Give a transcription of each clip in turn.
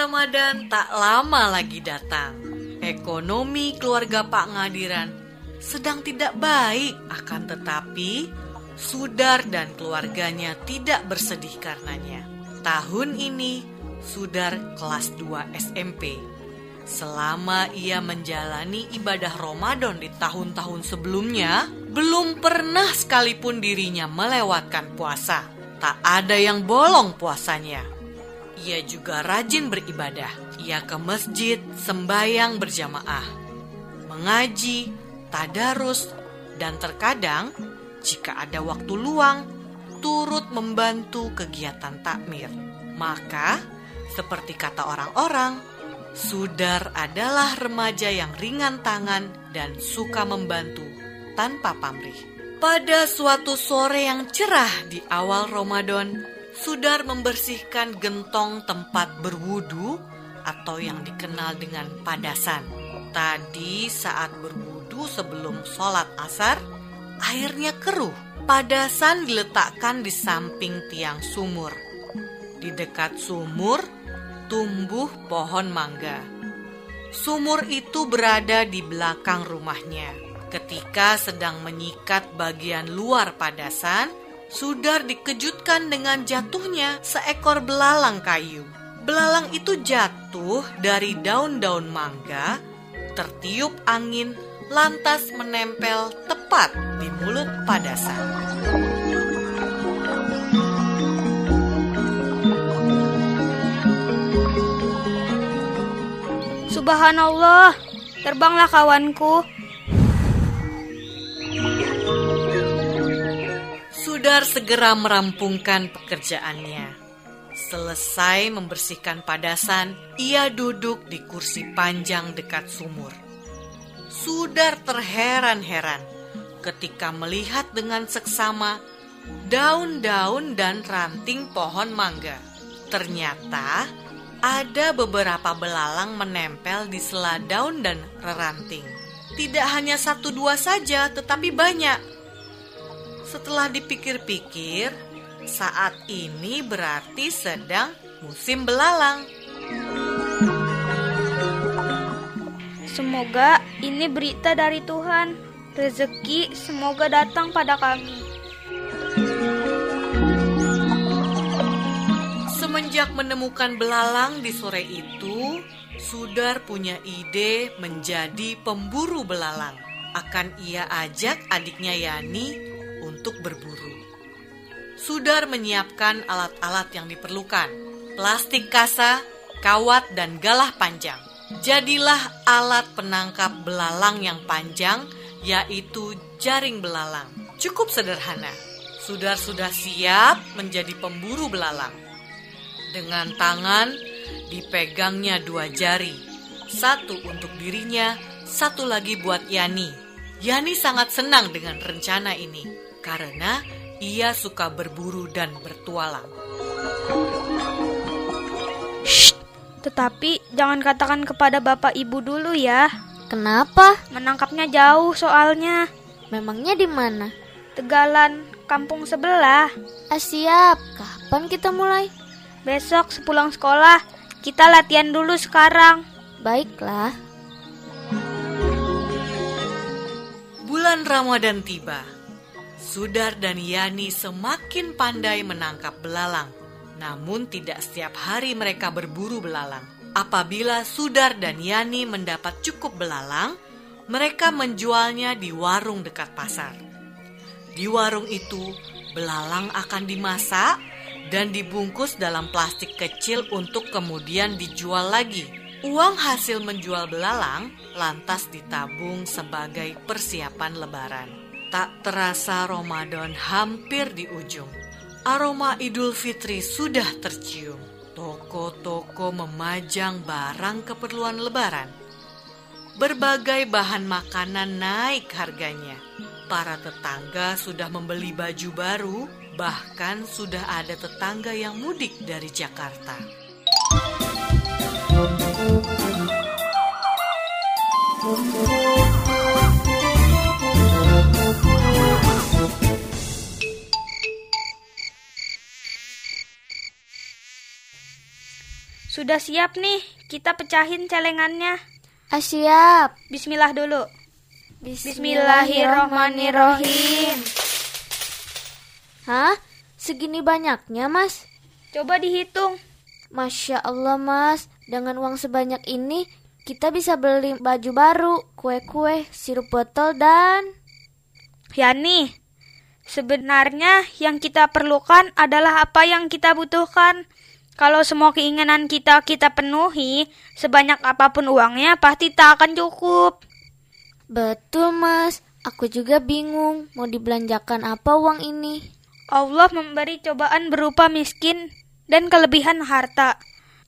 Ramadan tak lama lagi datang. Ekonomi keluarga Pak Ngadiran sedang tidak baik, akan tetapi Sudar dan keluarganya tidak bersedih karenanya. Tahun ini Sudar kelas 2 SMP. Selama ia menjalani ibadah Ramadan di tahun-tahun sebelumnya, belum pernah sekalipun dirinya melewatkan puasa. Tak ada yang bolong puasanya. Ia juga rajin beribadah. Ia ke masjid, sembayang berjamaah, mengaji, tadarus, dan terkadang jika ada waktu luang, turut membantu kegiatan takmir. Maka, seperti kata orang-orang, Sudar adalah remaja yang ringan tangan dan suka membantu tanpa pamrih. Pada suatu sore yang cerah di awal Ramadan, Sudar membersihkan gentong tempat berwudu atau yang dikenal dengan padasan. Tadi saat berwudu sebelum sholat asar, airnya keruh. Padasan diletakkan di samping tiang sumur. Di dekat sumur tumbuh pohon mangga. Sumur itu berada di belakang rumahnya. Ketika sedang menyikat bagian luar padasan, Sudar dikejutkan dengan jatuhnya seekor belalang kayu. Belalang itu jatuh dari daun-daun mangga, tertiup angin, lantas menempel tepat di mulut padasan. Subhanallah, terbanglah kawanku. Sudar segera merampungkan pekerjaannya. Selesai membersihkan padasan, ia duduk di kursi panjang dekat sumur. Sudar terheran-heran ketika melihat dengan seksama daun-daun dan ranting pohon mangga. Ternyata ada beberapa belalang menempel di sela daun dan reranting. Tidak hanya satu dua saja, tetapi banyak. Setelah dipikir-pikir, saat ini berarti sedang musim belalang. Semoga ini berita dari Tuhan. Rezeki semoga datang pada kami. Semenjak menemukan belalang di sore itu, Sudar punya ide menjadi pemburu belalang. Akan ia ajak adiknya Yani untuk berburu. Sudar menyiapkan alat-alat yang diperlukan, plastik kasa, kawat, dan galah panjang. Jadilah alat penangkap belalang yang panjang, yaitu jaring belalang. Cukup sederhana. Sudar sudah siap menjadi pemburu belalang. Dengan tangan dipegangnya dua jari, satu untuk dirinya, satu lagi buat Yani. Yani sangat senang dengan rencana ini karena ia suka berburu dan bertualang. Shh, tetapi jangan katakan kepada bapak ibu dulu ya. Kenapa? Menangkapnya jauh soalnya. Memangnya di mana? Tegalan, kampung sebelah. Ah, siap. Kapan kita mulai? Besok sepulang sekolah. Kita latihan dulu sekarang. Baiklah. Bulan Ramadan tiba. Sudar dan Yani semakin pandai menangkap belalang. Namun tidak setiap hari mereka berburu belalang. Apabila Sudar dan Yani mendapat cukup belalang, mereka menjualnya di warung dekat pasar. Di warung itu, belalang akan dimasak dan dibungkus dalam plastik kecil untuk kemudian dijual lagi. Uang hasil menjual belalang lantas ditabung sebagai persiapan lebaran. Tak terasa Ramadan hampir di ujung. Aroma Idul Fitri sudah tercium. Toko-toko memajang barang keperluan lebaran. Berbagai bahan makanan naik harganya. Para tetangga sudah membeli baju baru, bahkan sudah ada tetangga yang mudik dari Jakarta. Sudah siap nih, kita pecahin celengannya. Ah, siap. Bismillah dulu. Bismillahirrohmanirrohim. Hah? Segini banyaknya, Mas? Coba dihitung. Masya Allah, Mas. Dengan uang sebanyak ini, kita bisa beli baju baru, kue-kue, sirup botol, dan... Yani, sebenarnya yang kita perlukan adalah apa yang kita butuhkan. Kalau semua keinginan kita kita penuhi, sebanyak apa pun uangnya pasti tak akan cukup. Betul, Mas. Aku juga bingung mau dibelanjakan apa uang ini. Allah memberi cobaan berupa miskin dan kelebihan harta.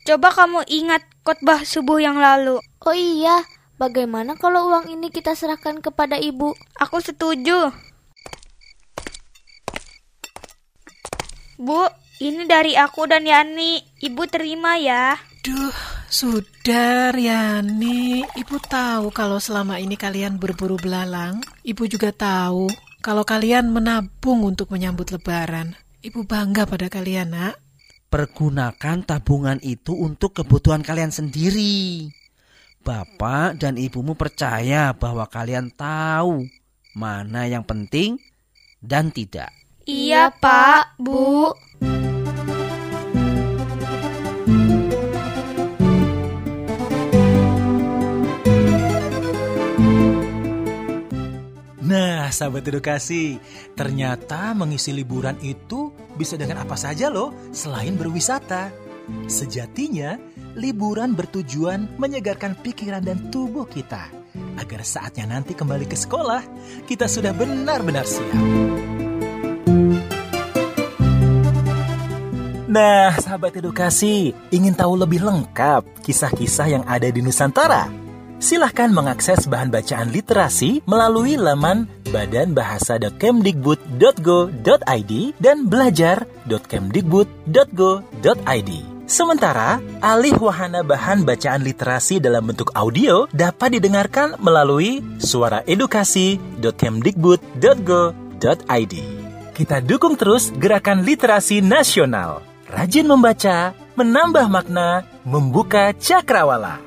Coba kamu ingat khotbah subuh yang lalu. Oh iya, bagaimana kalau uang ini kita serahkan kepada ibu? Aku setuju. Bu, ini dari aku dan Yani. Ibu terima ya. Duh, sudah Yani. Ibu tahu kalau selama ini kalian berburu belalang. Ibu juga tahu kalau kalian menabung untuk menyambut lebaran. Ibu bangga pada kalian, nak. Pergunakan tabungan itu untuk kebutuhan kalian sendiri. Bapak dan ibumu percaya bahwa kalian tahu mana yang penting dan tidak. Iya, Pak, Bu. Nah, sahabat edukasi, ternyata mengisi liburan itu bisa dengan apa saja loh selain berwisata. Sejatinya, liburan bertujuan menyegarkan pikiran dan tubuh kita agar saatnya nanti kembali ke sekolah, kita sudah benar-benar siap. Nah, sahabat edukasi, ingin tahu lebih lengkap kisah-kisah yang ada di Nusantara? Silahkan mengakses bahan bacaan literasi melalui laman badanbahasa.kemdikbud.go.id dan belajar.kemdikbud.go.id. Sementara, alih wahana bahan bacaan literasi dalam bentuk audio dapat didengarkan melalui suaraedukasi.kemdikbud.go.id. Kita dukung terus gerakan literasi nasional. Rajin membaca, menambah makna, membuka cakrawala.